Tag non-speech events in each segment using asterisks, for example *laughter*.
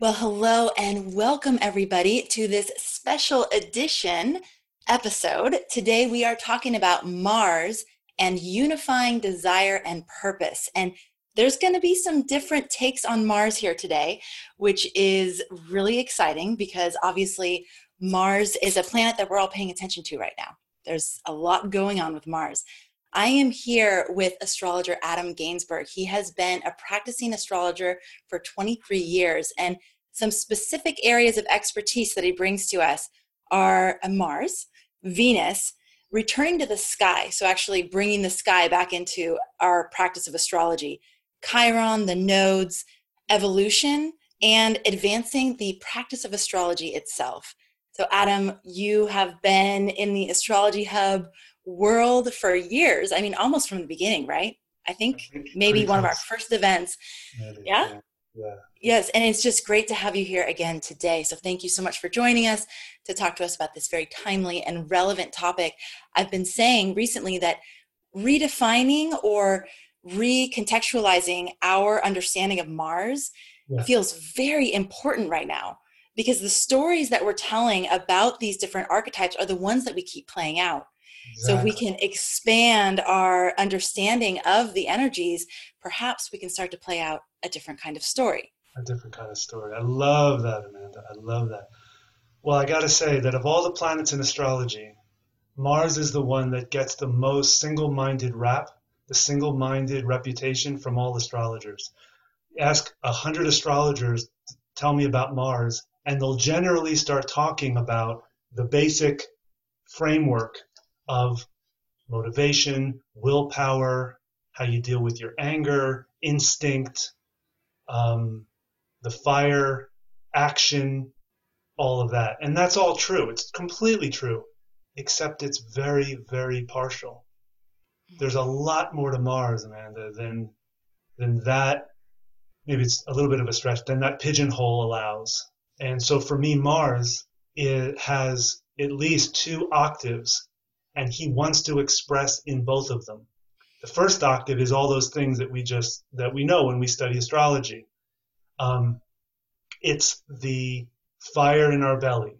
Well, hello and welcome everybody to this special edition episode. Today we are talking about Mars and unifying desire and purpose. And there's going to be some different takes on Mars here today, which is really exciting because obviously Mars is a planet that we're all paying attention to right now. There's a lot going on with Mars. I am here with astrologer Adam Gainsburg. He has been a practicing astrologer for 23 years, and some specific areas of expertise that he brings to us are uh, Mars, Venus, returning to the sky, so actually bringing the sky back into our practice of astrology, Chiron, the nodes, evolution, and advancing the practice of astrology itself. So, Adam, you have been in the astrology hub world for years. I mean, almost from the beginning, right? I think, I think maybe one of our first events. Maybe, yeah? yeah? Yeah. Yes, and it's just great to have you here again today. So thank you so much for joining us to talk to us about this very timely and relevant topic. I've been saying recently that redefining or recontextualizing our understanding of Mars yeah. feels very important right now because the stories that we're telling about these different archetypes are the ones that we keep playing out. Exactly. So if we can expand our understanding of the energies, perhaps we can start to play out a different kind of story. A different kind of story. I love that, Amanda. I love that. Well, I got to say that of all the planets in astrology, Mars is the one that gets the most single minded rap, the single minded reputation from all astrologers. Ask a hundred astrologers, tell me about Mars, and they'll generally start talking about the basic framework of motivation, willpower, how you deal with your anger, instinct, um, the fire, action, all of that. And that's all true. It's completely true, except it's very, very partial. There's a lot more to Mars, Amanda, than than that. Maybe it's a little bit of a stretch than that pigeonhole allows. And so for me, Mars it has at least two octaves and he wants to express in both of them. The first octave is all those things that we just that we know when we study astrology. Um, it's the fire in our belly.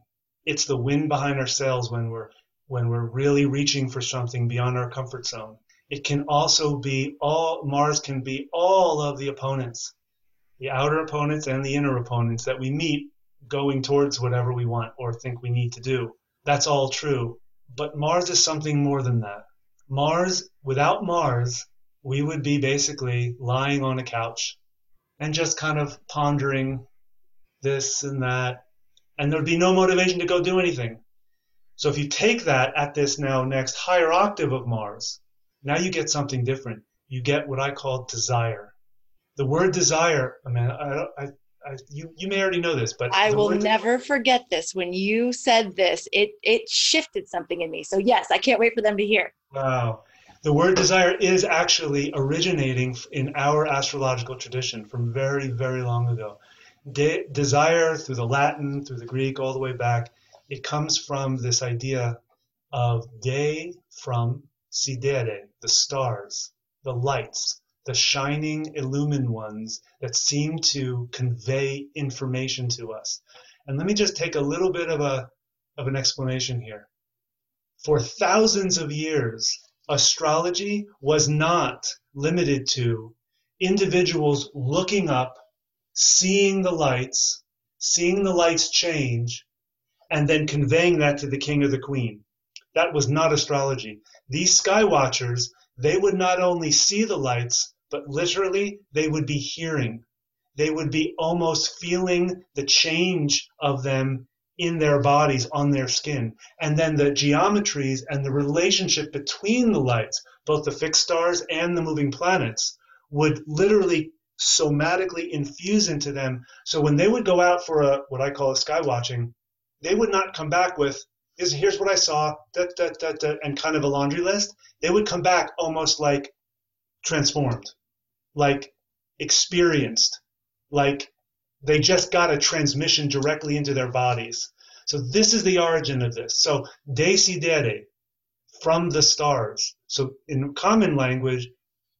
It's the wind behind our sails when we're when we're really reaching for something beyond our comfort zone. It can also be all Mars can be all of the opponents, the outer opponents and the inner opponents that we meet going towards whatever we want or think we need to do. That's all true. But Mars is something more than that. Mars, without Mars, we would be basically lying on a couch and just kind of pondering this and that, and there'd be no motivation to go do anything. So if you take that at this now next higher octave of Mars, now you get something different. You get what I call desire. The word desire, I mean, I, I, I, you you may already know this, but I will never forget this. When you said this, it it shifted something in me. So yes, I can't wait for them to hear. Wow, the word desire is actually originating in our astrological tradition from very very long ago. De- desire through the Latin, through the Greek, all the way back, it comes from this idea of day from sidere, the stars, the lights the shining, illumined ones that seem to convey information to us. And let me just take a little bit of a of an explanation here. For thousands of years, astrology was not limited to individuals looking up, seeing the lights, seeing the lights change, and then conveying that to the king or the queen. That was not astrology. These sky watchers, they would not only see the lights, but literally they would be hearing. They would be almost feeling the change of them in their bodies, on their skin. And then the geometries and the relationship between the lights, both the fixed stars and the moving planets, would literally somatically infuse into them. So when they would go out for a what I call a sky watching, they would not come back with is here's what I saw, da, da, da, and kind of a laundry list. They would come back almost like transformed like experienced, like they just got a transmission directly into their bodies. So this is the origin of this. So desidere, from the stars. So in common language,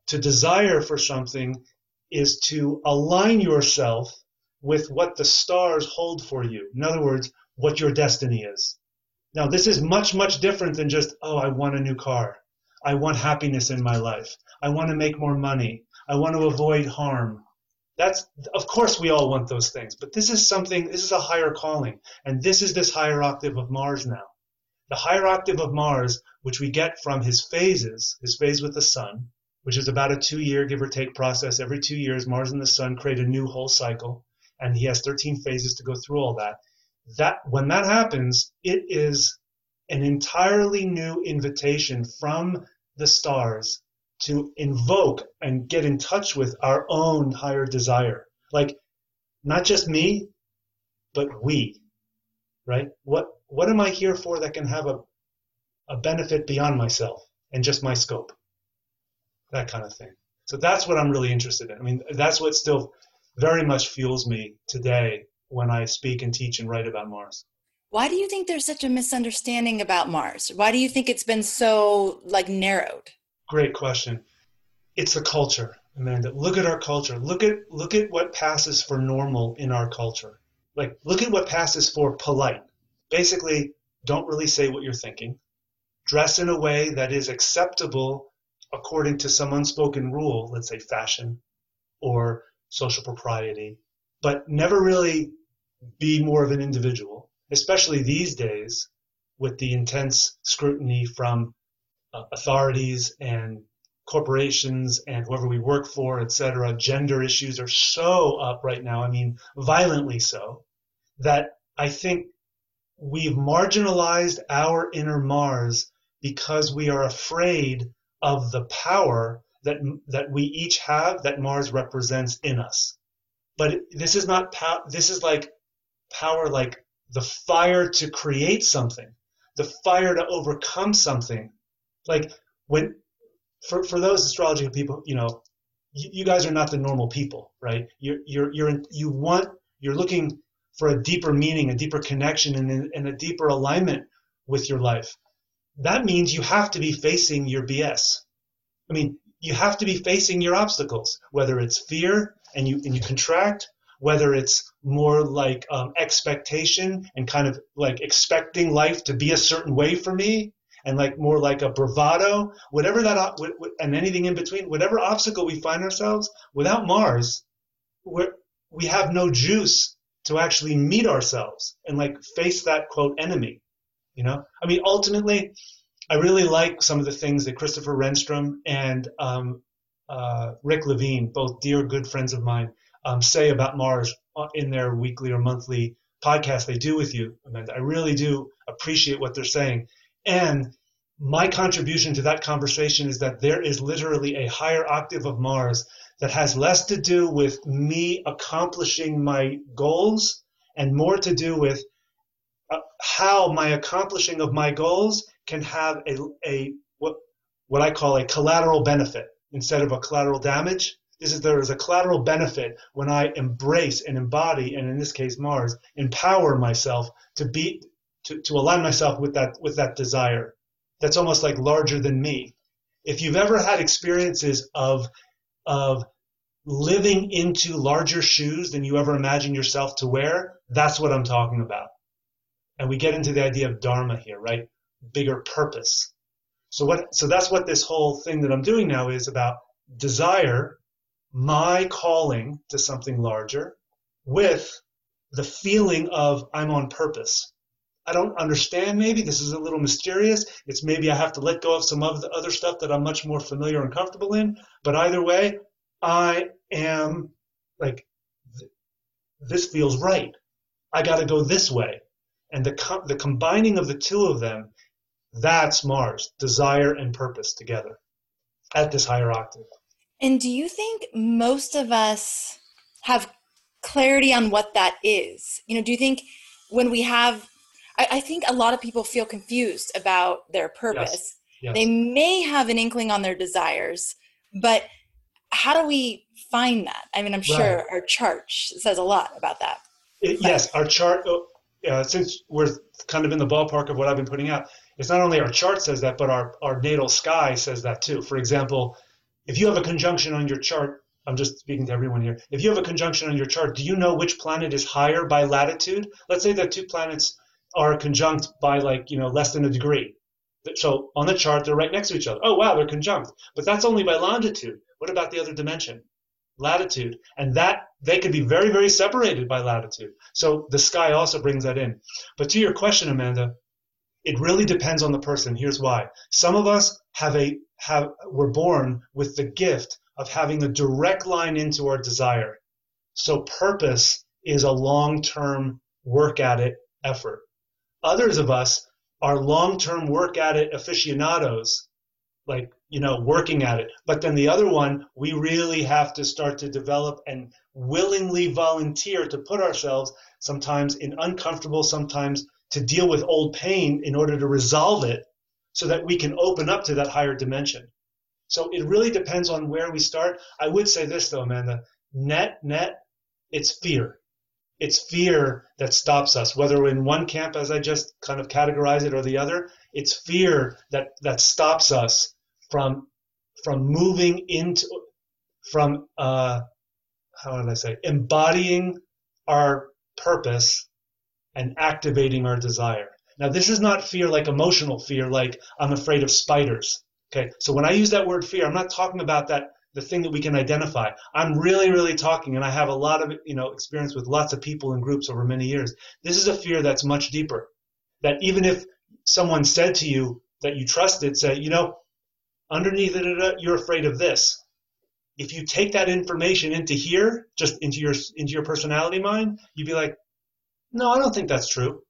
to desire for something is to align yourself with what the stars hold for you. In other words, what your destiny is. Now, this is much, much different than just, oh, I want a new car. I want happiness in my life. I want to make more money. I want to avoid harm. That's, of course, we all want those things, but this is something, this is a higher calling. And this is this higher octave of Mars now. The higher octave of Mars, which we get from his phases, his phase with the sun, which is about a two year, give or take process. Every two years, Mars and the sun create a new whole cycle. And he has 13 phases to go through all that. That, when that happens, it is an entirely new invitation from the stars to invoke and get in touch with our own higher desire. Like, not just me, but we, right? What, what am I here for that can have a, a benefit beyond myself and just my scope? That kind of thing. So that's what I'm really interested in. I mean, that's what still very much fuels me today when I speak and teach and write about Mars. Why do you think there's such a misunderstanding about Mars? Why do you think it's been so like narrowed? Great question. It's the culture, Amanda. Look at our culture. Look at look at what passes for normal in our culture. Like look at what passes for polite. Basically, don't really say what you're thinking. Dress in a way that is acceptable according to some unspoken rule, let's say fashion or social propriety, but never really be more of an individual, especially these days with the intense scrutiny from uh, authorities and corporations and whoever we work for, et cetera, gender issues are so up right now. I mean, violently so, that I think we've marginalized our inner Mars because we are afraid of the power that that we each have that Mars represents in us. But this is not power. This is like power, like the fire to create something, the fire to overcome something, like when for for those astrology people, you know, you, you guys are not the normal people, right? You're you're you're in, you want you're looking for a deeper meaning, a deeper connection, and, and a deeper alignment with your life. That means you have to be facing your BS. I mean, you have to be facing your obstacles, whether it's fear and you and you contract, whether it's more like um, expectation and kind of like expecting life to be a certain way for me, and like more like a bravado, whatever that, and anything in between, whatever obstacle we find ourselves, without Mars, we we have no juice to actually meet ourselves and like face that quote enemy. You know, I mean, ultimately, I really like some of the things that Christopher Renstrom and um, uh, Rick Levine, both dear good friends of mine, um, say about Mars in their weekly or monthly podcast they do with you, Amanda. I really do appreciate what they're saying. And my contribution to that conversation is that there is literally a higher octave of Mars that has less to do with me accomplishing my goals and more to do with uh, how my accomplishing of my goals can have a, a what what I call a collateral benefit instead of a collateral damage. This is there is a collateral benefit when I embrace and embody, and in this case Mars, empower myself to be to, to align myself with that with that desire that's almost like larger than me. If you've ever had experiences of of living into larger shoes than you ever imagined yourself to wear, that's what I'm talking about. And we get into the idea of dharma here, right? Bigger purpose. So what so that's what this whole thing that I'm doing now is about desire, my calling to something larger with the feeling of I'm on purpose. I don't understand maybe. This is a little mysterious. It's maybe I have to let go of some of the other stuff that I'm much more familiar and comfortable in. But either way, I am like, this feels right. I got to go this way. And the, the combining of the two of them, that's Mars, desire and purpose together at this higher octave. And do you think most of us have clarity on what that is? You know, do you think when we have I, I think a lot of people feel confused about their purpose. Yes. Yes. They may have an inkling on their desires, but how do we find that? I mean, I'm sure right. our chart says a lot about that. It, yes, our chart, uh, since we're kind of in the ballpark of what I've been putting out, it's not only our chart says that, but our, our natal sky says that too. For example, if you have a conjunction on your chart I'm just speaking to everyone here. If you have a conjunction on your chart, do you know which planet is higher by latitude? Let's say that two planets are conjunct by like, you know, less than a degree. So on the chart, they're right next to each other. Oh, wow, they're conjunct. But that's only by longitude. What about the other dimension? Latitude. And that, they could be very, very separated by latitude. So the sky also brings that in. But to your question, Amanda, it really depends on the person. Here's why. Some of us have a, have, we're born with the gift of having a direct line into our desire. So purpose is a long-term work at it effort. Others of us are long-term work at it aficionados, like, you know, working at it. But then the other one, we really have to start to develop and willingly volunteer to put ourselves sometimes in uncomfortable, sometimes to deal with old pain in order to resolve it so that we can open up to that higher dimension. So it really depends on where we start. I would say this though, Amanda, net, net, it's fear it's fear that stops us, whether in one camp, as I just kind of categorize it, or the other. It's fear that, that stops us from, from moving into, from, uh, how did I say, embodying our purpose and activating our desire. Now, this is not fear like emotional fear, like I'm afraid of spiders. Okay, so when I use that word fear, I'm not talking about that the thing that we can identify. I'm really, really talking, and I have a lot of you know experience with lots of people and groups over many years. This is a fear that's much deeper. That even if someone said to you that you trusted, say, you know, underneath it, you're afraid of this. If you take that information into here, just into your into your personality mind, you'd be like, no, I don't think that's true.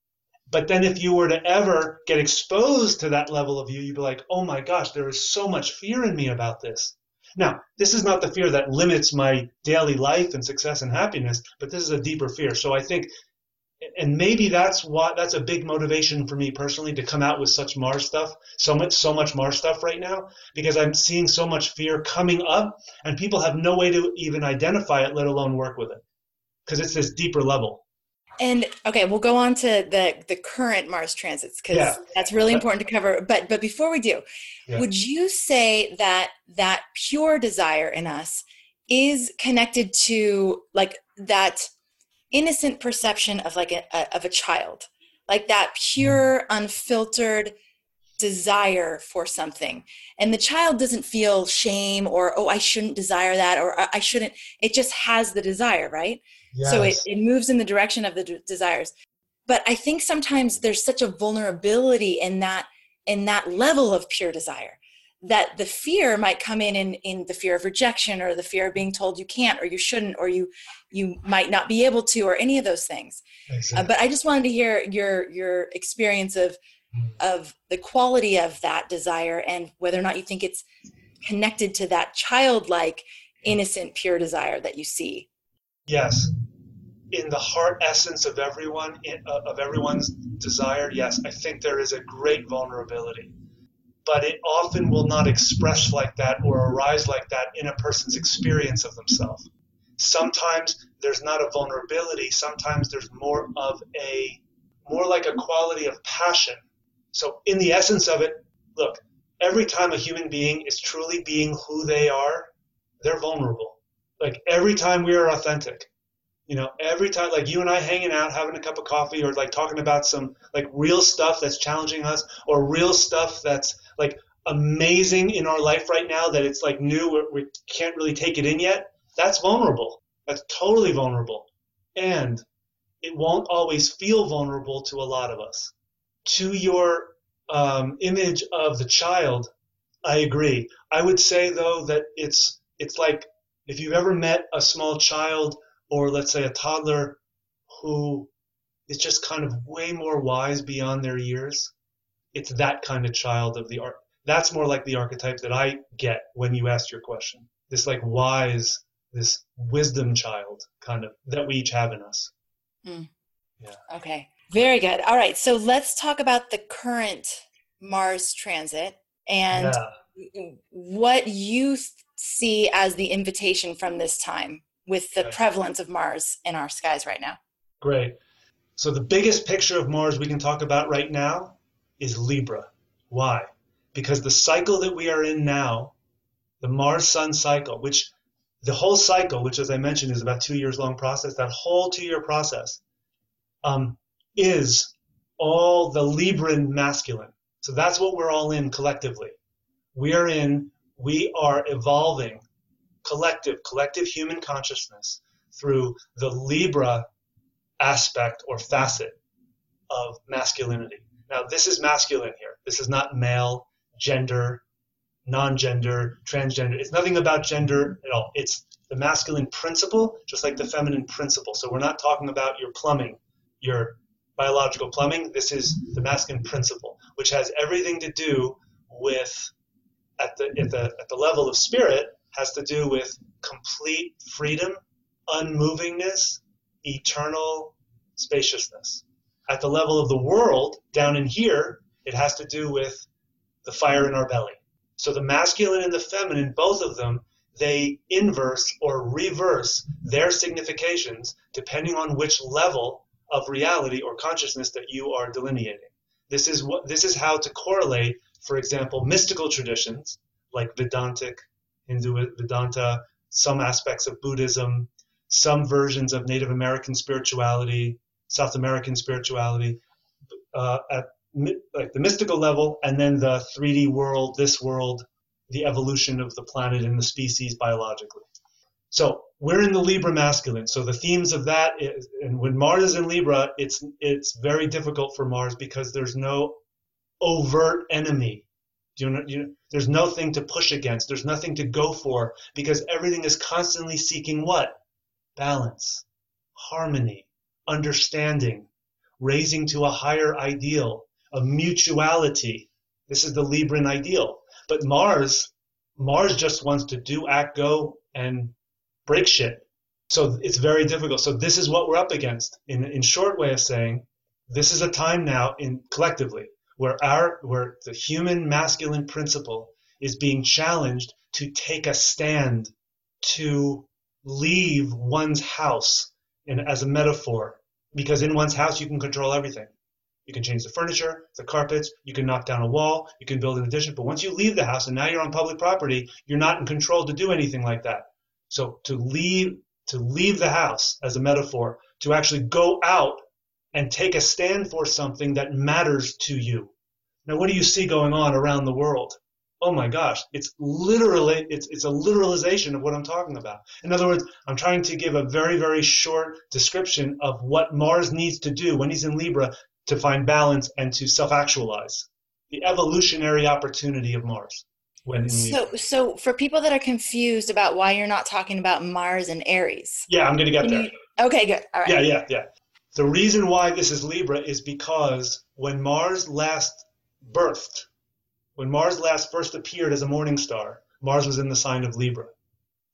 But then if you were to ever get exposed to that level of you, you'd be like, oh my gosh, there is so much fear in me about this. Now, this is not the fear that limits my daily life and success and happiness, but this is a deeper fear. So I think, and maybe that's what that's a big motivation for me personally to come out with such Mars stuff, so much so much Mars stuff right now, because I'm seeing so much fear coming up, and people have no way to even identify it, let alone work with it, because it's this deeper level. And okay, we'll go on to the the current Mars transits because yeah. that's really important to cover. But but before we do, yeah. would you say that that pure desire in us is connected to like that innocent perception of like a, a of a child, like that pure, mm. unfiltered desire for something, and the child doesn't feel shame or oh I shouldn't desire that or I shouldn't. It just has the desire, right? Yes. So it, it moves in the direction of the d- desires. But I think sometimes there's such a vulnerability in that in that level of pure desire that the fear might come in, in in the fear of rejection or the fear of being told you can't or you shouldn't or you you might not be able to or any of those things exactly. uh, but i just wanted to hear your your experience of mm. of the quality of that desire and whether or not you think it's connected to that childlike innocent pure desire that you see yes in the heart essence of everyone uh, of everyone's desire yes i think there is a great vulnerability. But it often will not express like that or arise like that in a person's experience of themselves. Sometimes there's not a vulnerability sometimes there's more of a more like a quality of passion. So in the essence of it look every time a human being is truly being who they are they're vulnerable. Like every time we are authentic you know every time like you and i hanging out having a cup of coffee or like talking about some like real stuff that's challenging us or real stuff that's like amazing in our life right now that it's like new we, can't really take it in yet that's vulnerable. That's totally vulnerable. And it won't always feel vulnerable to a lot of us. To your um, image of the child i agree. I would say though that it's it's like if you've ever met a small child or let's say a toddler who is just kind of way more wise beyond their years, it's that kind of child of the art. That's more like the archetype that I get when you asked your question. This like wise, this wisdom child kind of that we each have in us. Mm. Yeah. Okay. Very good. All right. So let's talk about the current Mars transit and yeah. what you see as the invitation from this time with the prevalence of Mars in our skies right now. Great. So the biggest picture of Mars we can talk about right now is Libra. Why? Because the cycle that we are in now, the Mars Sun cycle, which the whole cycle, which as I mentioned is about two years long process, that whole two year process um, is all the Libran masculine. So that's what we're all in collectively. We are in, we are evolving collective, collective human consciousness through the Libra aspect or facet of masculinity. Now, this is masculine here. This is not male, gender, non gender, transgender. It's nothing about gender at all. It's the masculine principle, just like the feminine principle. So we're not talking about your plumbing, your biological plumbing. This is the masculine principle, which has everything to do with, at the, at the, at the level of spirit, has to do with complete freedom, unmovingness, eternal spaciousness. At the level of the world, down in here, it has to do with the fire in our belly. So the masculine and the feminine, both of them, they inverse or reverse their significations depending on which level of reality or consciousness that you are delineating. This is what this is how to correlate, for example, mystical traditions like Vedantic, Hindu Vedanta, some aspects of Buddhism, some versions of Native American spirituality, South American spirituality, uh, at like the mystical level, and then the 3D world, this world, the evolution of the planet and the species biologically. So we're in the Libra masculine. So the themes of that, is, and when Mars is in Libra, it's it's very difficult for Mars because there's no overt enemy. Do You know, you, there's nothing to push against. There's nothing to go for because everything is constantly seeking what? Balance, harmony, understanding, raising to a higher ideal, of mutuality. This is the Libran ideal. But Mars, Mars just wants to do, act, go, and break shit. So it's very difficult. So this is what we're up against. In in short way of saying, this is a time now in collectively where our where the human masculine principle is being challenged to take a stand, to leave one's house in, as a metaphor, because in one's house you can control everything. You can change the furniture, the carpets, you can knock down a wall, you can build an addition. But once you leave the house and now you're on public property, you're not in control to do anything like that. So to leave to leave the house as a metaphor, to actually go out and take a stand for something that matters to you. Now what do you see going on around the world? Oh my gosh, it's literally it's it's a literalization of what I'm talking about. In other words, I'm trying to give a very very short description of what Mars needs to do when he's in Libra to find balance and to self-actualize. The evolutionary opportunity of Mars. When so, so for people that are confused about why you're not talking about Mars and Aries. Yeah, I'm going to get there. You, okay, good. All right. Yeah, yeah, yeah. The reason why this is Libra is because when Mars last birthed, when Mars last first appeared as a morning star, Mars was in the sign of Libra.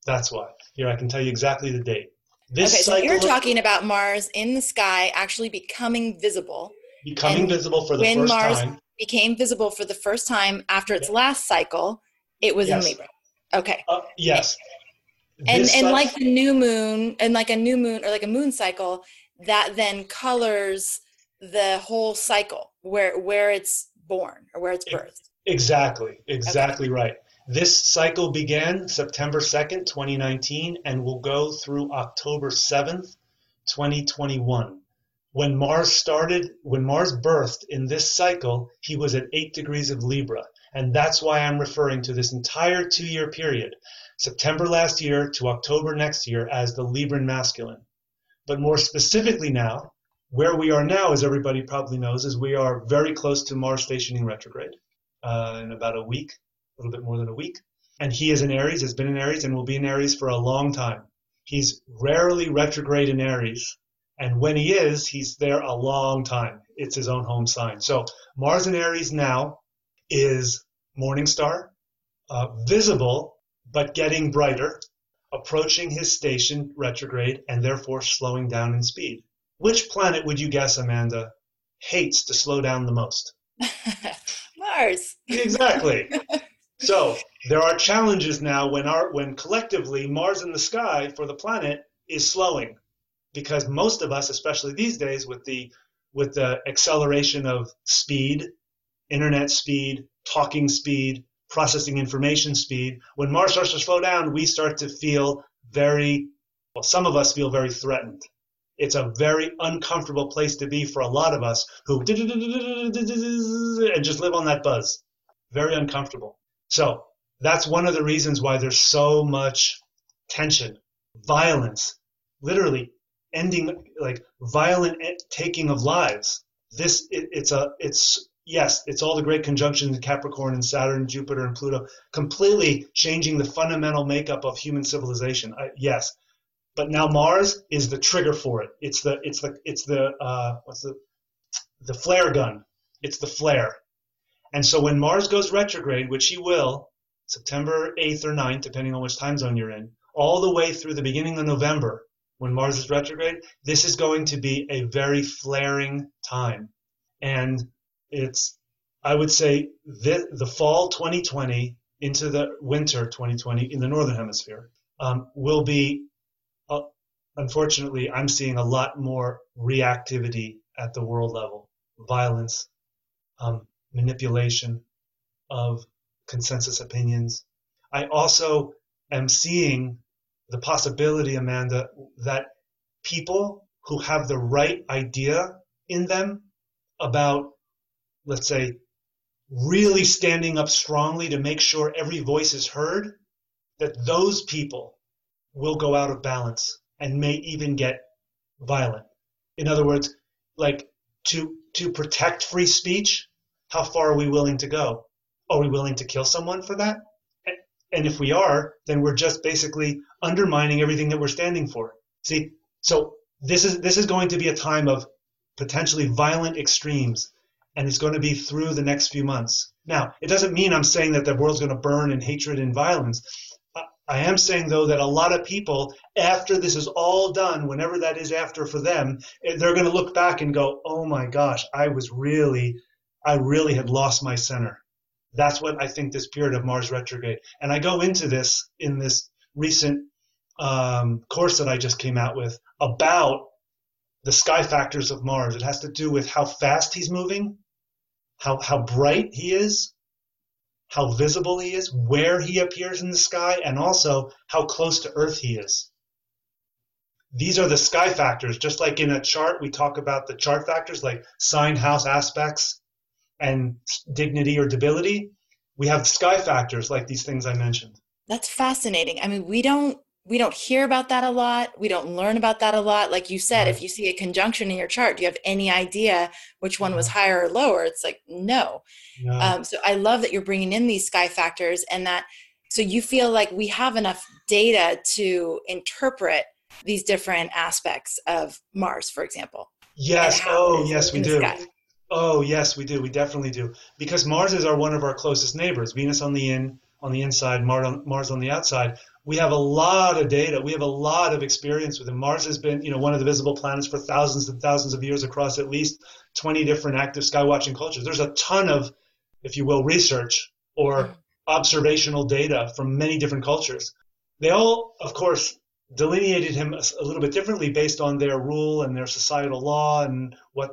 That's why. Here, I can tell you exactly the date. This okay, so you're talking about Mars in the sky actually becoming visible becoming visible for the when first Mars time. became visible for the first time after its yeah. last cycle, it was yes. in Libra. Okay. Uh, yes. And and like the new moon and like a new moon or like a moon cycle, that then colors the whole cycle where where it's born or where it's birthed. Exactly. Exactly okay. right. This cycle began September 2nd, 2019, and will go through October 7th, 2021 when Mars started, when Mars birthed in this cycle, he was at 8 degrees of Libra. And that's why I'm referring to this entire two year period, September last year to October next year, as the Libran masculine. But more specifically now, where we are now, as everybody probably knows, is we are very close to Mars stationing retrograde uh, in about a week, a little bit more than a week. And he is in Aries, has been in Aries, and will be in Aries for a long time. He's rarely retrograde in Aries and when he is, he's there a long time. It's his own home sign. So Mars in Aries now is morning star, uh, visible but getting brighter, approaching his station retrograde and therefore slowing down in speed. Which planet would you guess, Amanda, hates to slow down the most? *laughs* Mars. exactly. *laughs* so there are challenges now when our when collectively Mars in the sky for the planet is slowing because most of us, especially these days, with the with the acceleration of speed, internet speed, talking speed, processing information speed, when Mars starts to slow down, we start to feel very, well, some of us feel very threatened. It's a very uncomfortable place to be for a lot of us who and just live on that buzz. Very uncomfortable. So that's one of the reasons why there's so much tension, violence, literally ending like violent taking of lives. This it, it's a it's yes, it's all the great conjunctions in Capricorn and Saturn, Jupiter and Pluto, completely changing the fundamental makeup of human civilization. I, yes, but now Mars is the trigger for it. It's the it's the it's the uh, what's the the flare gun. It's the flare. And so when Mars goes retrograde, which he will, September 8th or 9th, depending on which time zone you're in, all the way through the beginning of November, when Mars is retrograde, this is going to be a very flaring time. And it's, I would say, the, the fall 2020 into the winter 2020 in the Northern Hemisphere um, will be, uh, unfortunately, I'm seeing a lot more reactivity at the world level, violence, um, manipulation of consensus opinions. I also am seeing the possibility, Amanda, that people who have the right idea in them about, let's say, really standing up strongly to make sure every voice is heard, that those people will go out of balance and may even get violent. In other words, like to to protect free speech, how far are we willing to go? Are we willing to kill someone for that? And if we are, then we're just basically undermining everything that we're standing for. See, so this is this is going to be a time of potentially violent extremes, and it's going to be through the next few months. Now, it doesn't mean I'm saying that the world's going to burn in hatred and violence. I am saying though that a lot of people, after this is all done, whenever that is after for them, eh, they're going to look back and go, "Oh my gosh, I was really, I really had lost my center." That's what I think this period of Mars retrograde. And I go into this in this recent um, course that I just came out with about the sky factors of Mars. It has to do with how fast he's moving, how how bright he is, how visible he is, where he appears in the sky, and also how close to Earth he is. These are the sky factors. Just like in a chart, we talk about the chart factors like sign, house aspects, and dignity or debility, we have sky factors like these things I mentioned. That's fascinating. I mean, we don't we don't hear about that a lot. We don't learn about that a lot. Like you said, if you see a conjunction in your chart, do you have any idea which one was higher or lower? It's like no. no. Um, so I love that you're bringing in these sky factors, and that so you feel like we have enough data to interpret these different aspects of Mars, for example. Yes. Oh, yes, we do. Sky. Oh yes, we do. We definitely do because Mars is our one of our closest neighbors. Venus on the in on the inside, Mars on, Mars on the outside. We have a lot of data. We have a lot of experience with it. Mars has been, you know, one of the visible planets for thousands and thousands of years across at least 20 different active sky watching cultures. There's a ton of, if you will, research or observational data from many different cultures. They all, of course, delineated him a little bit differently based on their rule and their societal law and what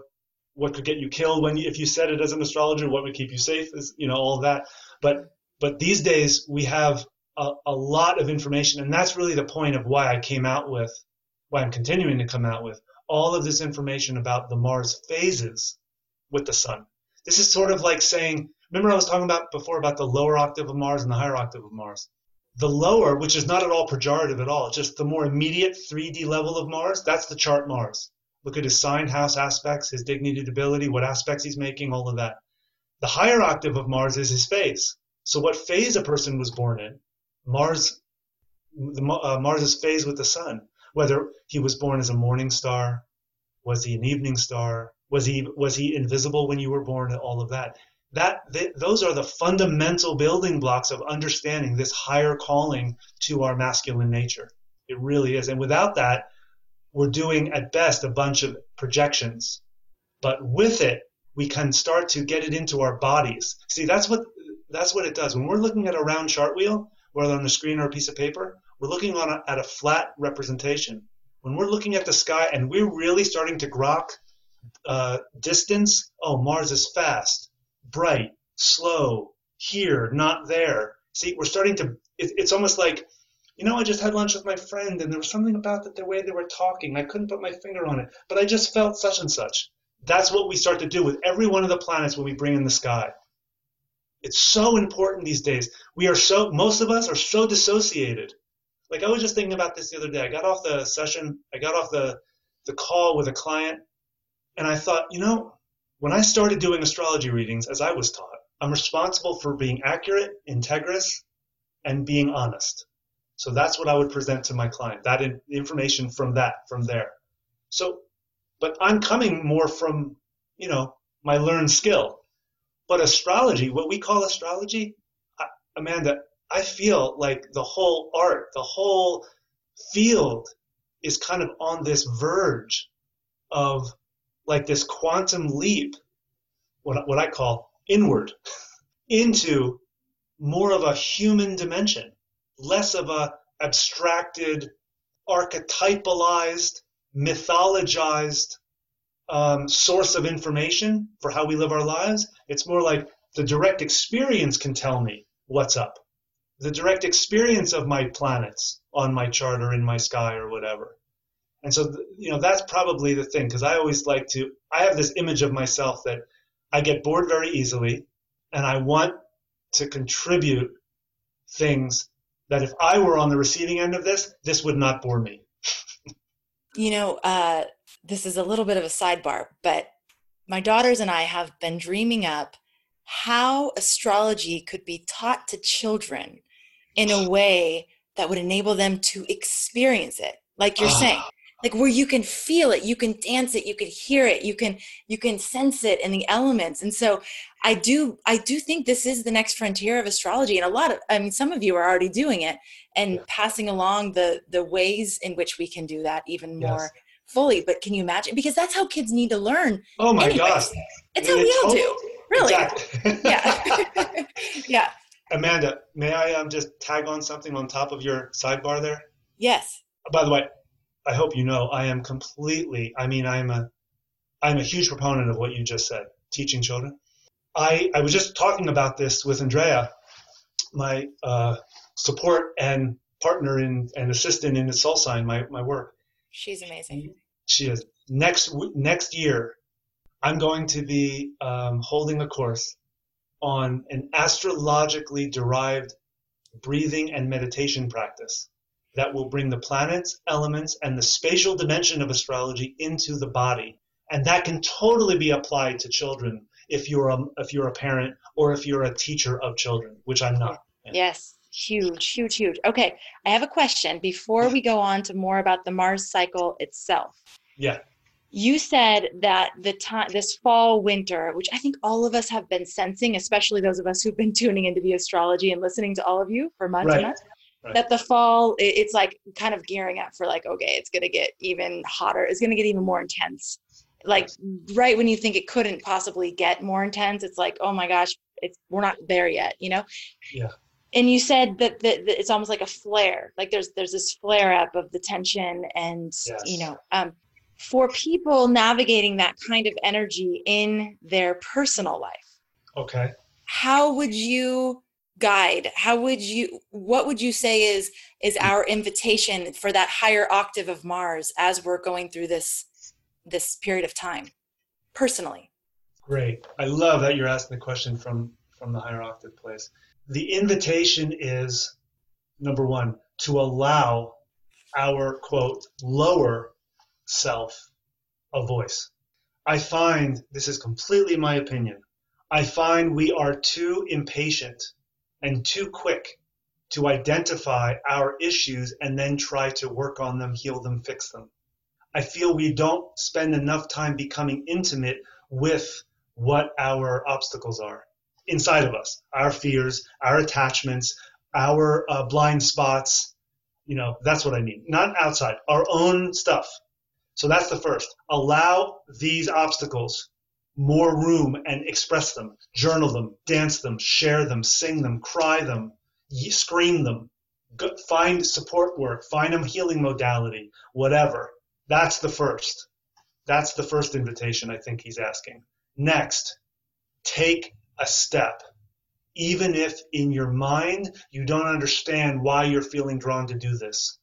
what could get you killed when you, if you said it as an astrologer, what would keep you safe, is you know all that. But but these days we have a, a lot of information, and that's really the point of why I came out with, why I'm continuing to come out with all of this information about the Mars phases with the Sun. This is sort of like saying, remember I was talking about before about the lower octave of Mars and the higher octave of Mars. The lower, which is not at all pejorative at all, just the more immediate 3D level of Mars, that's the chart Mars. Look at his sign house aspects, his dignity, debility, what aspects he's making, all of that. The higher octave of Mars is his phase. So what phase a person was born in, Mars, the, uh, Mars's phase with the sun, whether he was born as a morning star, was he an evening star, was he was he invisible when you were born, all of that. That th- those are the fundamental building blocks of understanding this higher calling to our masculine nature. It really is, and without that, we're doing at best a bunch of projections. But with it, we can start to get it into our bodies. See, that's what that's what it does. When we're looking at a round chart wheel, whether on the screen or a piece of paper, we're looking a, at a flat representation. When we're looking at the sky and we're really starting to grok uh, distance, oh, Mars is fast, bright, slow, here, not there. See, we're starting to. It, it's almost like you know, I just had lunch with my friend and there was something about the, the way they were talking. I couldn't put my finger on it, but I just felt such and such. That's what we start to do with every one of the planets when we bring in the sky. It's so important these days. We are so, most of us are so dissociated. Like I was just thinking about this the other day. I got off the session, I got off the, the call with a client, and I thought, you know, when I started doing astrology readings, as I was taught, I'm responsible for being accurate, integrous, and being honest. So that's what I would present to my client, that in, information from that, from there. So, but I'm coming more from, you know, my learned skill. But astrology, what we call astrology, Amanda, I feel like the whole art, the whole field is kind of on this verge of like this quantum leap, what, what I call inward, *laughs* into more of a human dimension, less of a abstracted, archetypalized, mythologized um, source of information for how we live our lives. It's more like the direct experience can tell me what's up. The direct experience of my planets on my chart or in my sky or whatever. And so, you know, that's probably the thing because I always like to, I have this image of myself that I get bored very easily and I want to contribute things that if I were on the receiving end of this, this would not bore me. you know, uh, this is a little bit of a sidebar, but my daughters and I have been dreaming up how astrology could be taught to children in a *sighs* way that would enable them to experience it. Like you're ah. saying, like where you can feel it you can dance it you can hear it you can you can sense it in the elements and so i do i do think this is the next frontier of astrology and a lot of i mean some of you are already doing it and yeah. passing along the the ways in which we can do that even more yes. Fully but can you imagine because that's how kids need to learn oh my anyways. gosh it's how we all do really exactly. yeah *laughs* yeah amanda may i um, just tag on something on top of your sidebar there yes by the way I hope you know, I am completely, I mean, I'm a, I'm a huge proponent of what you just said, teaching children. I, I was just talking about this with Andrea, my uh, support and partner in, and assistant in the soul sign, my, my work. She's amazing. She is. Next, next year, I'm going to be um, holding a course on an astrologically derived breathing and meditation practice that will bring the planets, elements, and the spatial dimension of astrology into the body. And that can totally be applied to children if you're a, if you're a parent or if you're a teacher of children, which I'm not. Yes, huge, huge, huge. Okay, I have a question before we go on to more about the Mars cycle itself. Yeah. You said that the time this fall winter, which I think all of us have been sensing, especially those of us who've been tuning into the astrology and listening to all of you for months right. and months, right. that the fall it's like kind of gearing up for like okay it's going to get even hotter it's going to get even more intense like right when you think it couldn't possibly get more intense it's like oh my gosh it's we're not there yet you know yeah and you said that, that, that it's almost like a flare like there's there's this flare up of the tension and yes. you know um for people navigating that kind of energy in their personal life. Okay. How would you guide? How would you what would you say is is our invitation for that higher octave of mars as we're going through this this period of time personally? Great. I love that you're asking the question from from the higher octave place the invitation is number one to allow our quote lower self a voice i find this is completely my opinion i find we are too impatient and too quick to identify our issues and then try to work on them, heal them, fix them. I feel we don't spend enough time becoming intimate with what our obstacles are inside of us, our fears, our attachments, our uh, blind spots. You know, that's what I mean. Not outside, our own stuff. So that's the first. Allow these obstacles more room and express them, journal them, dance them, share them, sing them, cry them, scream them, find support work, find a healing modality, whatever. That's the first. That's the first invitation I think he's asking. Next, take a step. even if in your mind you don't understand why you're feeling drawn to do this.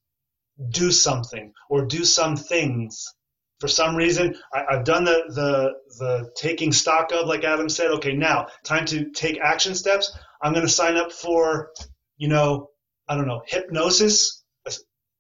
Do something or do some things. For some reason, I, have done the, the the taking stock of, like Adam said. Okay, now time to take action steps. I'm going to sign up for, you know, I don't know, hypnosis,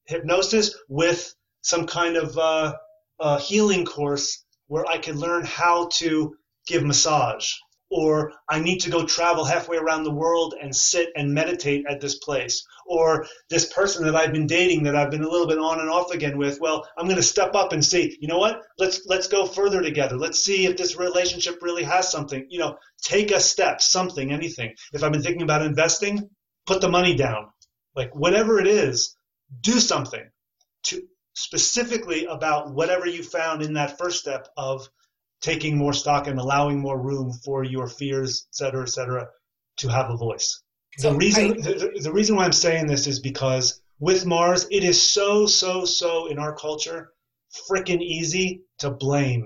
hypnosis with some kind of uh, healing course where I can learn how to give massage or I need to go travel halfway around the world and sit and meditate at this place, or this person that I've been dating that I've been a little bit on and off again with, well, I'm going to step up and say, you know what? Let's let's go further together. Let's see if this relationship really has something. You know, take a step, something, anything. If I've been thinking about investing, put the money down. Like whatever it is, do something to specifically about whatever you found in that first step of taking more stock and allowing more room for your fears, et cetera, et cetera, to have a voice. So the reason I, the, the reason why I'm saying this is because with Mars, it is so, so, so in our culture, freaking easy to blame.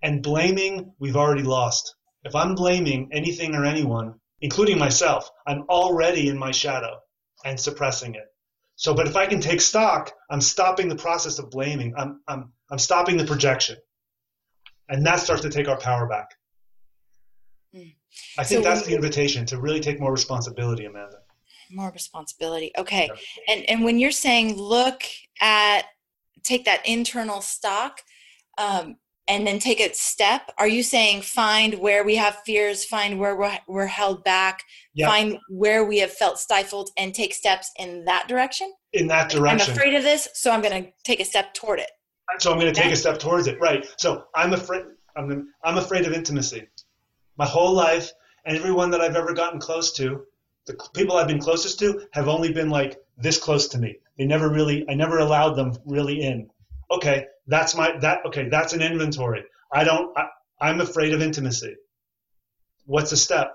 And blaming, we've already lost. If I'm blaming anything or anyone, including myself, I'm already in my shadow and suppressing it. So, but if I can take stock, I'm stopping the process of blaming. I'm, I'm, I'm stopping the projection and that starts to take our power back. Mm. I think so that's the invitation to really take more responsibility, Amanda. More responsibility. Okay. Yeah. And and when you're saying look at take that internal stock um, and then take a step, are you saying find where we have fears, find where we're, we're held back, yeah. find where we have felt stifled, and take steps in that direction? In that direction. I'm afraid of this, so I'm going to take a step toward it. So I'm going to take a step towards it. Right. So I'm afraid. I'm, I'm afraid of intimacy. My whole life, and everyone that I've ever gotten close to, the people I've been closest to, have only been like this close to me. They never really. I never allowed them really in. Okay, that's my that. Okay, that's an inventory. I don't. I, I'm afraid of intimacy. What's a step?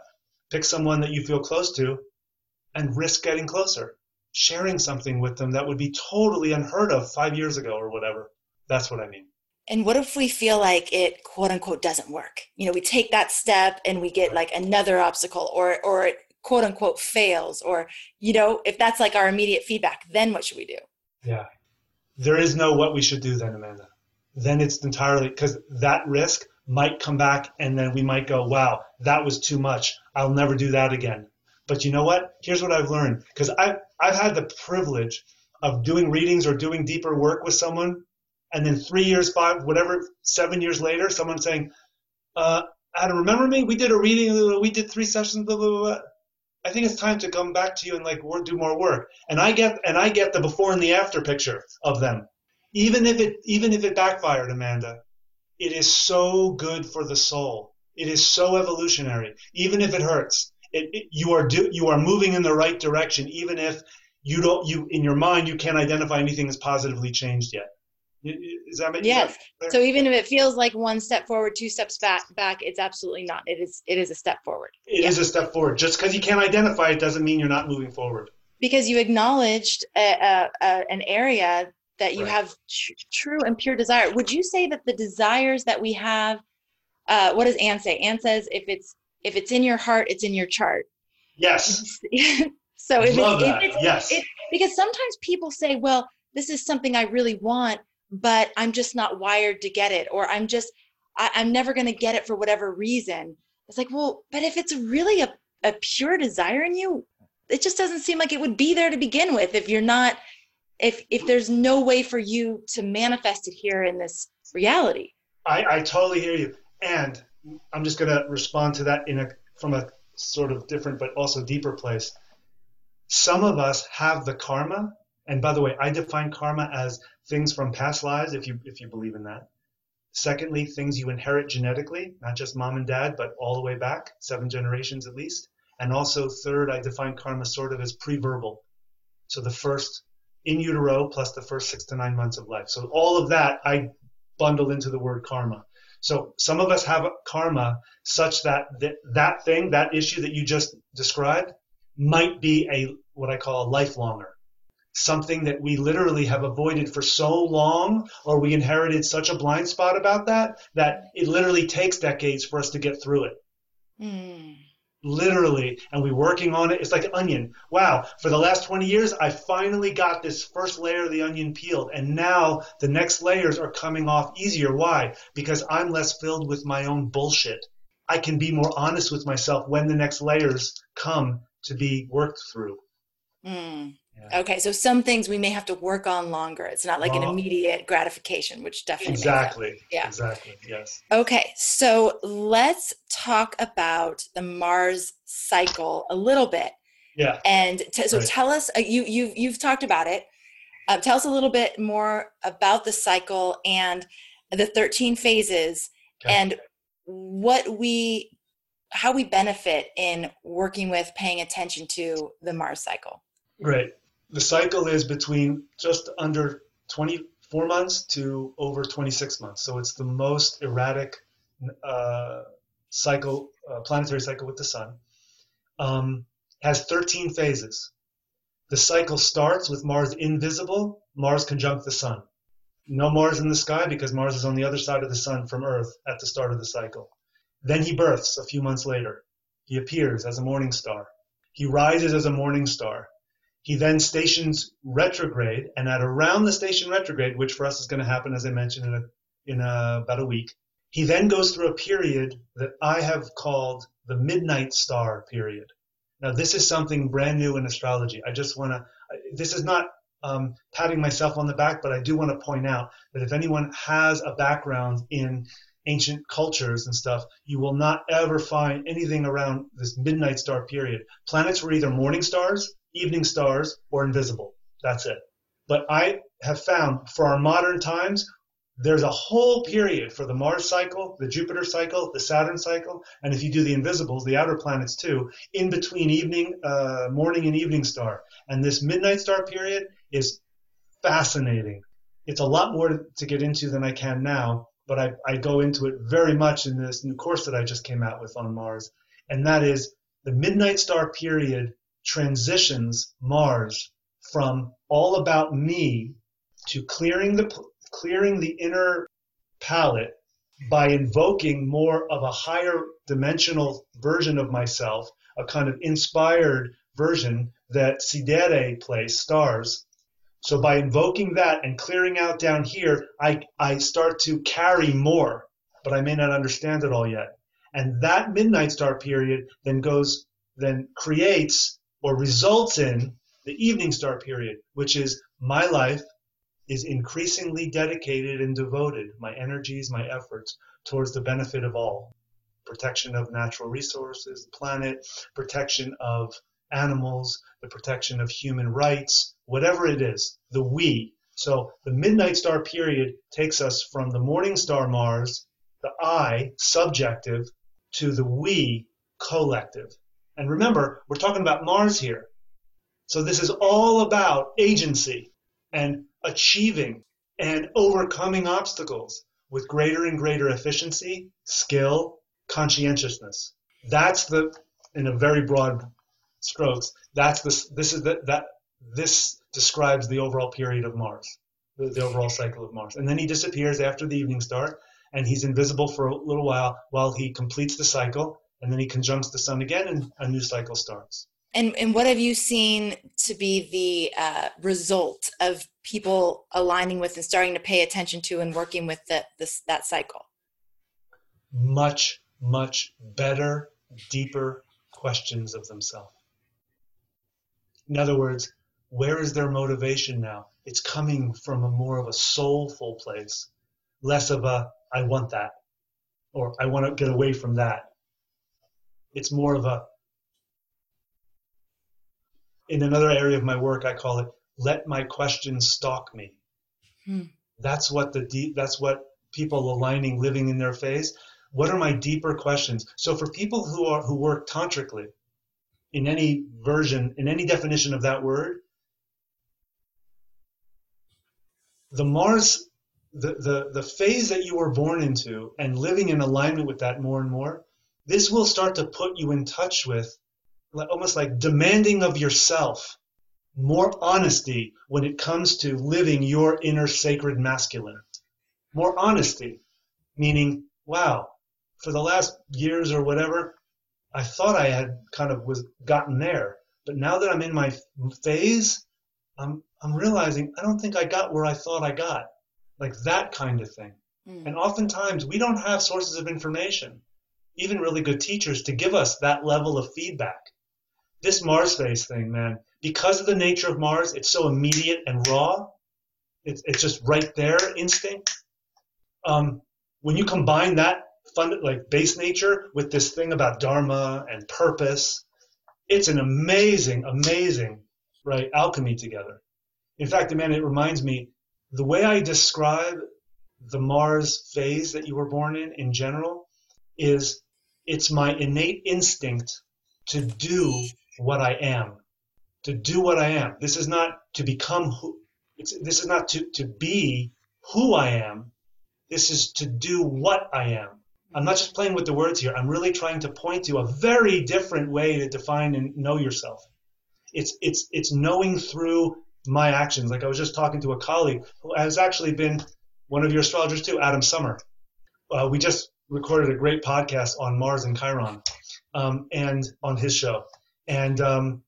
Pick someone that you feel close to, and risk getting closer sharing something with them that would be totally unheard of five years ago or whatever. That's what I mean. And what if we feel like it quote unquote doesn't work? You know, we take that step and we get like another obstacle or or it quote unquote fails or you know, if that's like our immediate feedback, then what should we do? Yeah. There is no what we should do then, Amanda. Then it's entirely because that risk might come back and then we might go, wow, that was too much. I'll never do that again. But you know what? Here's what I've learned because I've, I've had the privilege of doing readings or doing deeper work with someone and then three years, five, whatever, seven years later, someone saying, uh, Adam, remember me? We did a reading, we did three sessions, blah, blah, blah. I think it's time to come back to you and like do more work. And I get and I get the before and the after picture of them. Even if it even if it backfired, Amanda, it is so good for the soul. It is so evolutionary. Even if it hurts, it, it, you are do, you are moving in the right direction. Even if you don't you in your mind you can't identify anything as positively changed yet. Is that yes? That so even if it feels like one step forward, two steps back, back, it's absolutely not. It is. It is a step forward. It yeah. is a step forward. Just because you can't identify it doesn't mean you're not moving forward. Because you acknowledged a, a, a, an area that you right. have tr- true and pure desire. Would you say that the desires that we have? Uh, what does Anne say? Anne says if it's if it's in your heart, it's in your chart. Yes. *laughs* so if Love it's, that. If it's, yes. It, because sometimes people say, well, this is something I really want, but I'm just not wired to get it, or I'm just, I, am never going to get it for whatever reason. It's like, well, but if it's really a, a pure desire in you, it just doesn't seem like it would be there to begin with if you're not, if if there's no way for you to manifest it here in this reality. I, I totally hear you. And I'm just going to respond to that in a from a sort of different but also deeper place. Some of us have the karma, and by the way, I define karma as things from past lives, if you if you believe in that. Secondly, things you inherit genetically, not just mom and dad, but all the way back, seven generations at least. And also, third, I define karma sort of as pre-verbal. So the first in utero plus the first six to nine months of life. So all of that I bundle into the word karma. So some of us have karma such that th- that thing, that issue that you just described, might be a what I call a lifelonger something that we literally have avoided for so long, or we inherited such a blind spot about that, that it literally takes decades for us to get through it. Mm. literally and we're working on it it's like an onion wow for the last 20 years i finally got this first layer of the onion peeled and now the next layers are coming off easier why because i'm less filled with my own bullshit i can be more honest with myself when the next layers come to be worked through mm. Yeah. okay so some things we may have to work on longer it's not like an immediate gratification which definitely exactly yeah exactly yes okay so let's talk about the mars cycle a little bit yeah and t- so right. tell us uh, you you you've talked about it uh, tell us a little bit more about the cycle and the 13 phases okay. and what we how we benefit in working with paying attention to the Mars cycle. Great. The cycle is between just under 24 months to over 26 months. So it's the most erratic uh, cycle, uh, planetary cycle with the sun. Um, has 13 phases. The cycle starts with Mars invisible, Mars conjunct the sun. No Mars in the sky because Mars is on the other side of the sun from Earth at the start of the cycle. Then he births a few months later. He appears as a morning star. He rises as a morning star. He then stations retrograde, and at around the station retrograde, which for us is going to happen, as I mentioned, in, a, in a, about a week, he then goes through a period that I have called the midnight star period. Now, this is something brand new in astrology. I just want to, this is not um, patting myself on the back, but I do want to point out that if anyone has a background in ancient cultures and stuff, you will not ever find anything around this midnight star period. Planets were either morning stars, evening stars, or invisible. That's it. But I have found for our modern times, there's a whole period for the Mars cycle, the Jupiter cycle, the Saturn cycle, and if you do the invisibles, the outer planets too, in between evening, uh, morning and evening star. And this midnight star period is fascinating. It's a lot more to get into than I can now, but I, I go into it very much in this new course that I just came out with on Mars, and that is the midnight star period transitions Mars from all about me to clearing the clearing the inner palette by invoking more of a higher dimensional version of myself, a kind of inspired version that Sidere plays, stars, so by invoking that and clearing out down here, I, I start to carry more, but I may not understand it all yet. And that midnight star period then goes, then creates or results in the evening star period, which is my life is increasingly dedicated and devoted, my energies, my efforts towards the benefit of all. Protection of natural resources, the planet, protection of animals, the protection of human rights, whatever it is, the we. So the midnight star period takes us from the morning star Mars, the I, subjective, to the we, collective. And remember, we're talking about Mars here. So this is all about agency and achieving and overcoming obstacles with greater and greater efficiency, skill, conscientiousness. That's the, in a very broad strokes. That's this. This is the, that. This describes the overall period of Mars, the, the overall cycle of Mars, and then he disappears after the evening star, and he's invisible for a little while while he completes the cycle, and then he conjuncts the sun again, and a new cycle starts. And, and what have you seen to be the uh, result of people aligning with and starting to pay attention to and working with the, this, that cycle? Much, much better, deeper questions of themselves. In other words, where is their motivation now? It's coming from a more of a soulful place, less of a, I want that, or I want to get away from that. It's more of a, in another area of my work, I call it, let my questions stalk me. Hmm. That's what the deep, that's what people aligning, living in their phase. What are my deeper questions? So for people who are, who work tantrically, in any version, in any definition of that word, the Mars, the, the, the phase that you were born into and living in alignment with that more and more, this will start to put you in touch with almost like demanding of yourself more honesty when it comes to living your inner sacred masculine. More honesty, meaning, wow, for the last years or whatever, I thought I had kind of was gotten there, but now that I'm in my phase, I'm I'm realizing I don't think I got where I thought I got, like that kind of thing. Mm. And oftentimes we don't have sources of information, even really good teachers, to give us that level of feedback. This Mars phase thing, man, because of the nature of Mars, it's so immediate and raw. It's, it's just right there, instinct. Um, when you combine that fund, like base nature with this thing about dharma and purpose, it's an amazing, amazing, right, alchemy together. In fact, man, it reminds me the way I describe the Mars phase that you were born in in general is it's my innate instinct to do what I am, to do what I am. This is not to become who, this is not to, to be who I am. This is to do what I am. I'm not just playing with the words here. I'm really trying to point to a very different way to define and know yourself. It's, it's, it's knowing through my actions. Like I was just talking to a colleague who has actually been one of your astrologers too, Adam Sommer. Uh, we just recorded a great podcast on Mars and Chiron, um, and on his show, and um,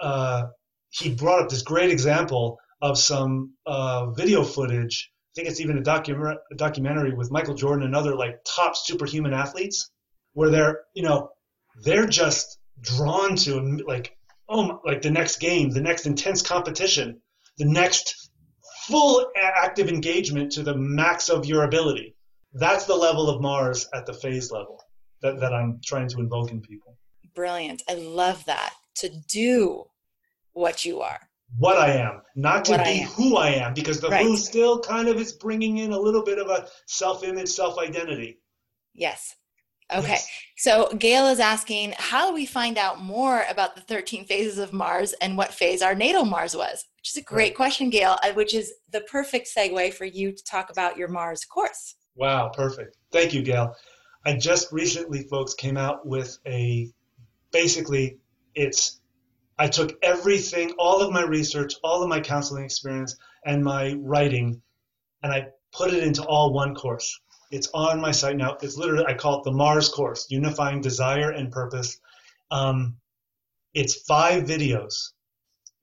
uh, he brought up this great example of some uh, video footage. I think it's even a, docu- a documentary with Michael Jordan and other like top superhuman athletes, where they're you know they're just drawn to like oh like the next game, the next intense competition, the next full active engagement to the max of your ability. That's the level of Mars at the phase level that, that I'm trying to invoke in people. Brilliant. I love that. To do what you are. What I am, not to what be I who I am, because the right. who still kind of is bringing in a little bit of a self image, self identity. Yes. Okay. Yes. So Gail is asking, how do we find out more about the 13 phases of Mars and what phase our natal Mars was? Which is a great right. question, Gail, uh, which is the perfect segue for you to talk about your Mars course. Wow, perfect. Thank you, Gail. I just recently, folks, came out with a basically it's I took everything, all of my research, all of my counseling experience, and my writing, and I put it into all one course. It's on my site now. It's literally, I call it the Mars course, Unifying Desire and Purpose. Um, it's five videos.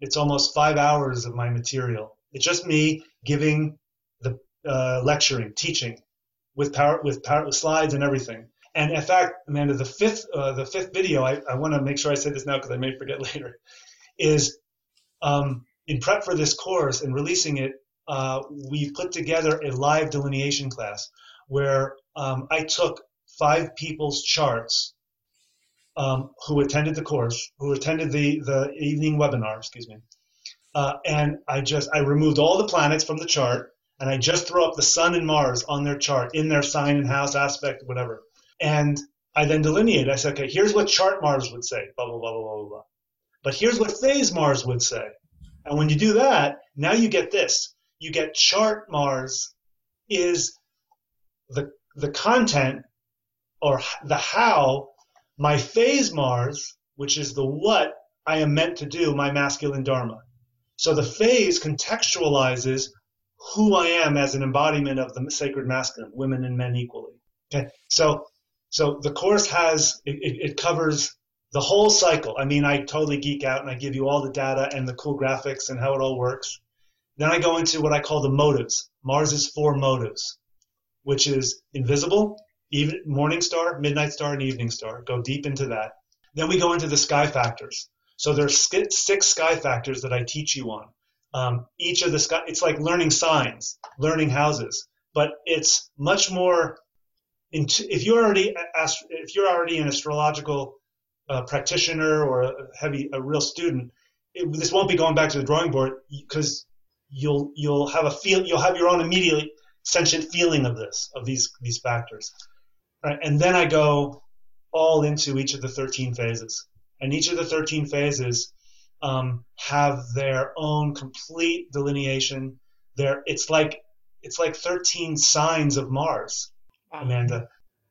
It's almost five hours of my material. It's just me giving the uh, lecturing, teaching with power, with power with slides and everything. And in fact, Amanda, the fifth, uh, the fifth video, I, I want to make sure I say this now because I may forget *laughs* later, is um, in prep for this course and releasing it, uh, we put together a live delineation class where um, I took five people's charts um, who attended the course, who attended the, the evening webinar, excuse me. Uh, and I just, I removed all the planets from the chart and I just throw up the sun and Mars on their chart in their sign and house aspect, whatever. And I then delineate. I said, okay, here's what chart Mars would say, blah, blah, blah, blah, blah, blah. But here's what phase Mars would say. And when you do that, now you get this. You get chart Mars is the, the content or the how my phase Mars, which is the what I am meant to do, my masculine dharma. So the phase contextualizes who I am as an embodiment of the sacred masculine, women and men equally. Okay, so so the course has it, it, covers the whole cycle. I mean, I totally geek out and I give you all the data and the cool graphics and how it all works. Then I go into what I call the motives. Mars's four motives which is invisible, even morning star, midnight star, and evening star. Go deep into that. Then we go into the sky factors. So there's six sky factors that I teach you on. Um, each of the sky, it's like learning signs, learning houses, but it's much more. Into, if you're already if you're already an astrological uh, practitioner or a heavy a real student, it, this won't be going back to the drawing board because you'll you'll have a feel you'll have your own immediately sentient feeling of this, of these these factors. Right? And then I go all into each of the 13 phases. And each of the 13 phases um, have their own complete delineation. There, it's like it's like 13 signs of Mars, Amanda.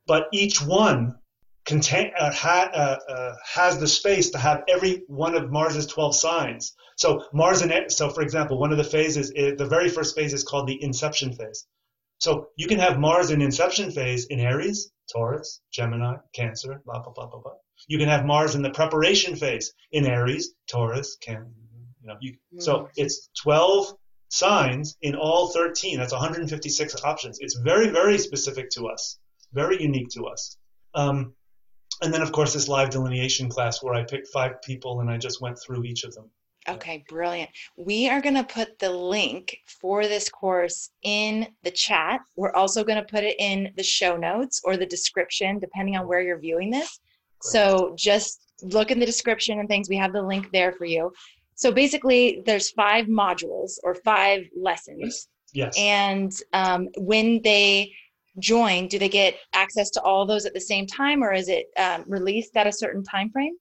But each one contain uh, ha, uh, uh, has the space to have every one of Mars's 12 signs. So Mars and so for example, one of the phases, is, the very first phase is called the inception phase. So you can have Mars in inception phase in Aries, Taurus, Gemini, Cancer, blah, blah, blah, blah, blah. You can have Mars in the preparation phase in Aries, Taurus, Can, you know, you, mm. so it's 12 signs in all 13. That's 156 options. It's very, very specific to us, very unique to us. Um, and then, of course, this live delineation class where I picked five people and I just went through each of them. Okay, brilliant. We are going to put the link for this course in the chat. We're also going to put it in the show notes or the description, depending on where you're viewing this. So just look in the description and things. We have the link there for you. So basically, there's five modules or five lessons. Yes. And um, when they join, do they get access to all those at the same time, or is it um, released at a certain time frame?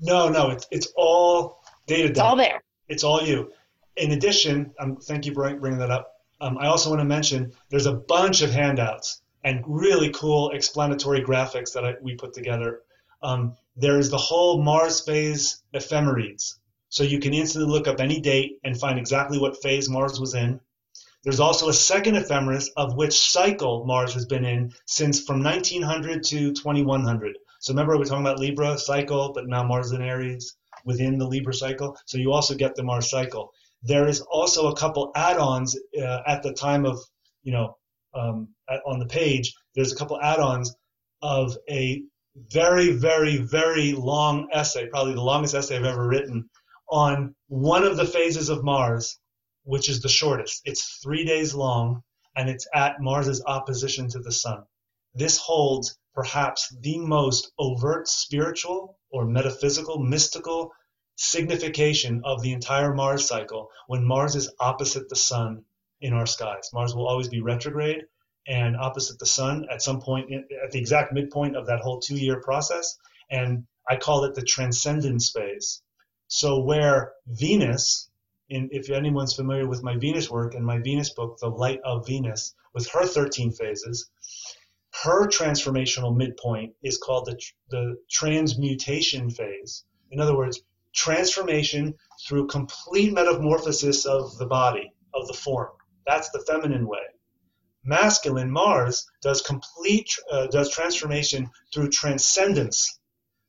No, no, it's it's all data. It's all there. It's all you. In addition, um, thank you for bringing that up. Um, I also want to mention there's a bunch of handouts and really cool explanatory graphics that I, we put together. Um, there's the whole Mars phase ephemerides. So you can instantly look up any date and find exactly what phase Mars was in. There's also a second ephemeris of which cycle Mars has been in since from 1900 to 2100. So remember we're talking about Libra cycle, but now Mars in Aries within the Libra cycle. So you also get the Mars cycle. There is also a couple add-ons uh, at the time of, you know, um, at, on the page. There's a couple add-ons of a very, very, very long essay, probably the longest essay I've ever written, on one of the phases of Mars, which is the shortest. It's three days long, and it's at Mars's opposition to the Sun. This holds perhaps the most overt spiritual or metaphysical, mystical signification of the entire Mars cycle when Mars is opposite the sun in our skies. Mars will always be retrograde and opposite the sun at some point at the exact midpoint of that whole two year process. And I call it the transcendence phase. So where Venus, in, if anyone's familiar with my Venus work and my Venus book, The Light of Venus, with her 13 phases, her transformational midpoint is called the, the transmutation phase. In other words, transformation through complete metamorphosis of the body, of the form. That's the feminine way. Masculine Mars does complete uh, does transformation through transcendence.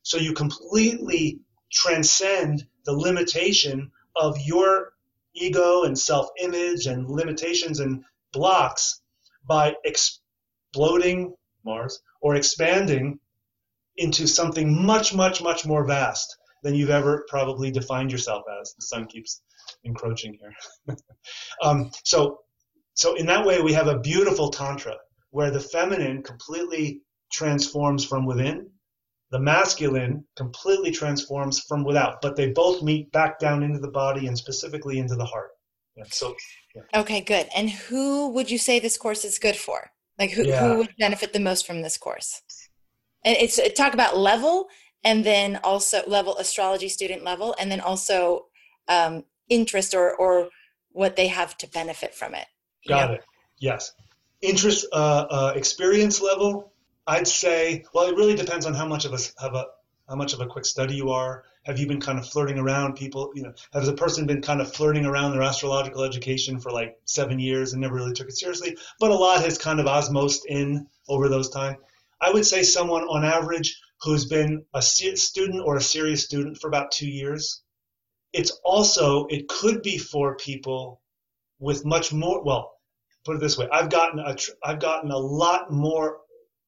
So you completely transcend the limitation of your ego and self-image and limitations and blocks by exploding Mars, or expanding into something much, much, much more vast than you've ever probably defined yourself as. The sun keeps encroaching here. *laughs* um, so, so in that way, we have a beautiful tantra where the feminine completely transforms from within, the masculine completely transforms from without, but they both meet back down into the body and specifically into the heart. Yeah, so, yeah. okay, good. And who would you say this course is good for? Like who, yeah. who would benefit the most from this course? And it's talk about level and then also level astrology student level and then also um, interest or or what they have to benefit from it. Got know? it. Yes. Interest uh, uh, experience level, I'd say. Well, it really depends on how much of a, of a how much of a quick study you are. Have you been kind of flirting around people? You know, has a person been kind of flirting around their astrological education for like seven years and never really took it seriously? But a lot has kind of osmosed in over those time. I would say someone on average who's been a student or a serious student for about two years. It's also it could be for people with much more. Well, put it this way: I've gotten a I've gotten a lot more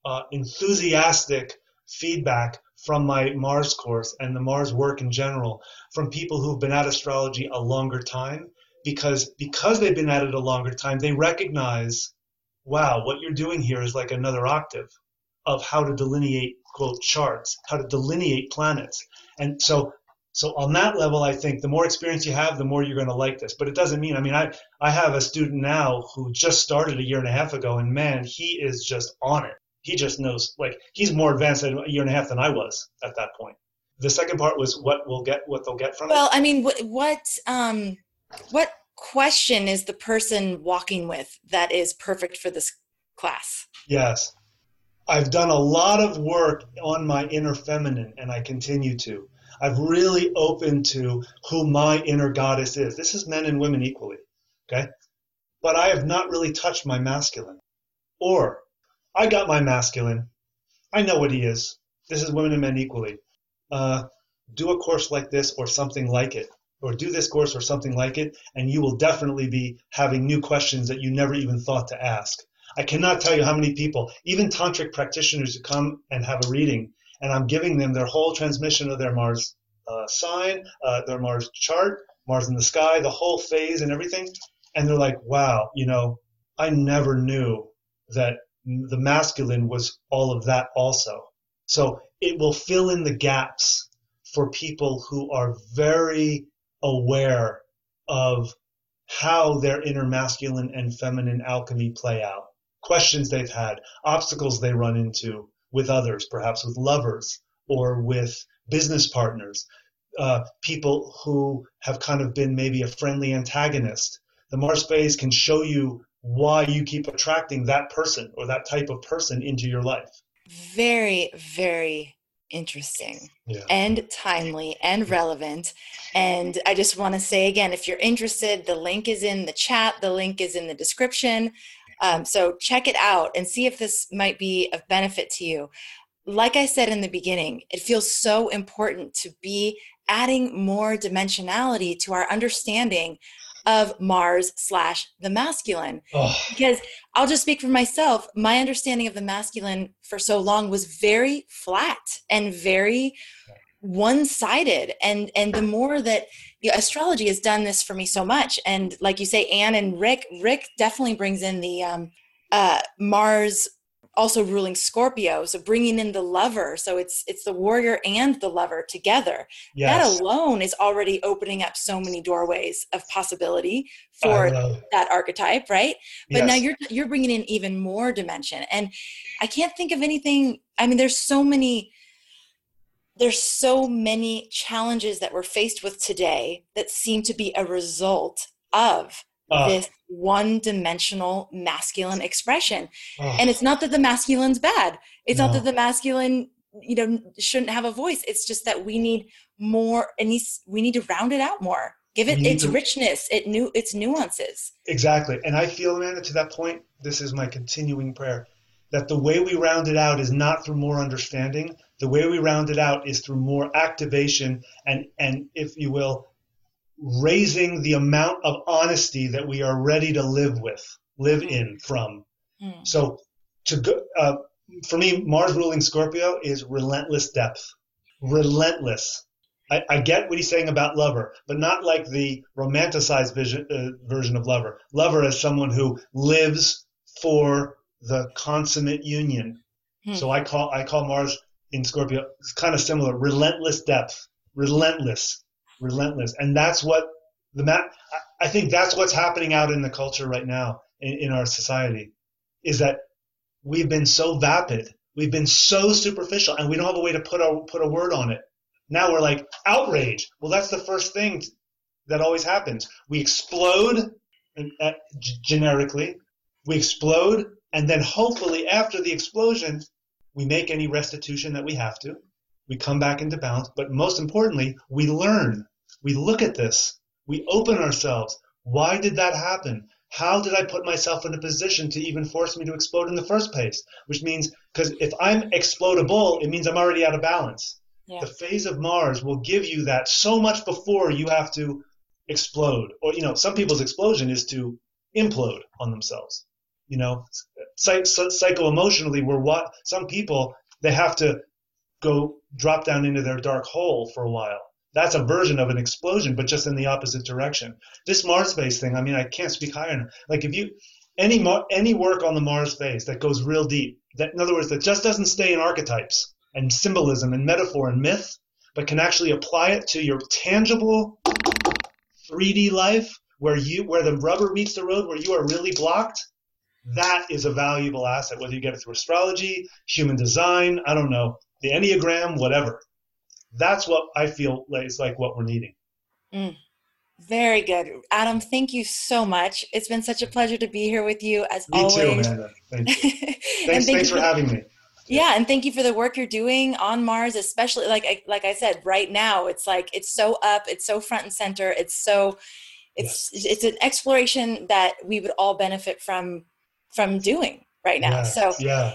uh, enthusiastic feedback from my Mars course and the Mars work in general from people who've been at astrology a longer time because because they've been at it a longer time they recognize wow what you're doing here is like another octave of how to delineate quote charts how to delineate planets. And so so on that level i think the more experience you have the more you're going to like this but it doesn't mean i mean i i have a student now who just started a year and a half ago and man he is just on it he just knows like he's more advanced in a year and a half than I was at that point. The second part was what we'll get, what they'll get from well, it. Well, I mean, what what um, what question is the person walking with that is perfect for this class? Yes, I've done a lot of work on my inner feminine, and I continue to. I've really opened to who my inner goddess is. This is men and women equally, okay? But I have not really touched my masculine or I got my masculine. I know what he is. This is women and men equally. Uh, do a course like this or something like it, or do this course or something like it, and you will definitely be having new questions that you never even thought to ask. I cannot tell you how many people, even tantric practitioners who come and have a reading, and I'm giving them their whole transmission of their Mars uh, sign, uh, their Mars chart, Mars in the sky, the whole phase and everything, and they're like, wow, you know, I never knew that the masculine was all of that also. So it will fill in the gaps for people who are very aware of how their inner masculine and feminine alchemy play out. Questions they've had, obstacles they run into with others, perhaps with lovers or with business partners, uh, people who have kind of been maybe a friendly antagonist. The Mars phase can show you why you keep attracting that person or that type of person into your life. Very, very interesting yeah. and timely and relevant. And I just want to say again if you're interested, the link is in the chat, the link is in the description. Um, so check it out and see if this might be of benefit to you. Like I said in the beginning, it feels so important to be adding more dimensionality to our understanding of Mars slash the masculine. Oh. Because I'll just speak for myself. My understanding of the masculine for so long was very flat and very one-sided and and the more that you know, astrology has done this for me so much and like you say anne and rick rick definitely brings in the um uh mars also ruling Scorpio, so bringing in the lover. So it's it's the warrior and the lover together. Yes. That alone is already opening up so many doorways of possibility for that archetype, right? But yes. now you're you're bringing in even more dimension, and I can't think of anything. I mean, there's so many. There's so many challenges that we're faced with today that seem to be a result of uh, this one dimensional masculine expression. Uh, and it's not that the masculine's bad. It's no. not that the masculine, you know, shouldn't have a voice. It's just that we need more and we need to round it out more. Give it its to, richness, it new its nuances. Exactly. And I feel, Amanda, to that point, this is my continuing prayer. That the way we round it out is not through more understanding. The way we round it out is through more activation and, and if you will, raising the amount of honesty that we are ready to live with, live in from. Mm. So to go, uh, for me, Mars ruling Scorpio is relentless depth, relentless. I, I, get what he's saying about lover, but not like the romanticized vision, uh, version of lover. Lover as someone who lives for the consummate union. Hmm. So I call I call Mars in Scorpio it's kind of similar, relentless depth, relentless relentless. And that's what the map, I think that's what's happening out in the culture right now in, in our society is that we've been so vapid. We've been so superficial and we don't have a way to put a, put a word on it. Now we're like outrage. Well, that's the first thing that always happens. We explode uh, generically. We explode and then hopefully after the explosion, we make any restitution that we have to. We come back into balance, but most importantly, we learn we look at this, we open ourselves. Why did that happen? How did I put myself in a position to even force me to explode in the first place? Which means, because if I'm explodable, it means I'm already out of balance. Yeah. The phase of Mars will give you that so much before you have to explode. Or, you know, some people's explosion is to implode on themselves. You know, psych- psycho emotionally, we're what some people, they have to go drop down into their dark hole for a while that's a version of an explosion, but just in the opposite direction. This Mars phase thing, I mean, I can't speak higher. Like if you any any work on the Mars phase that goes real deep, that in other words, that just doesn't stay in archetypes and symbolism and metaphor and myth, but can actually apply it to your tangible 3D life where you where the rubber meets the road, where you are really blocked. That is a valuable asset, whether you get it through astrology, human design, I don't know, the Enneagram, whatever that's what I feel is like what we're needing. Mm. Very good. Adam, thank you so much. It's been such a pleasure to be here with you as Me always. too, Amanda. Thank you. *laughs* thanks, thank thanks you for, having me. Yeah, and thank you for the work you're doing on Mars, especially like like I said, right now it's like it's so up, it's so front and center, it's so it's yes. it's an exploration that we would all benefit from from doing right now. Yeah, so yeah.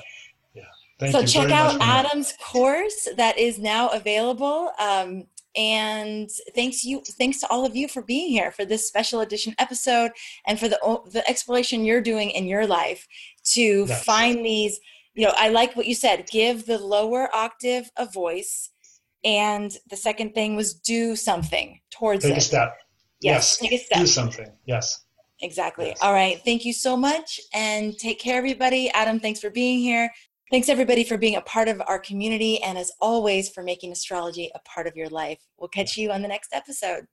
Thank so check out for that. Adam's course that is now available. Um, and thanks you thanks to all of you for being here for this special edition episode and for the the exploration you're doing in your life to Yes. find these you know i like what you said give the lower octave a voice and the second thing was do something towards Take it a step. yes, take a step Do something. Yes. Exactly Yes. all right thank you so much and take care everybody adam thanks for being here Thanks everybody for being a part of our community and as always for making astrology a part of your life. We'll catch you on the next episode.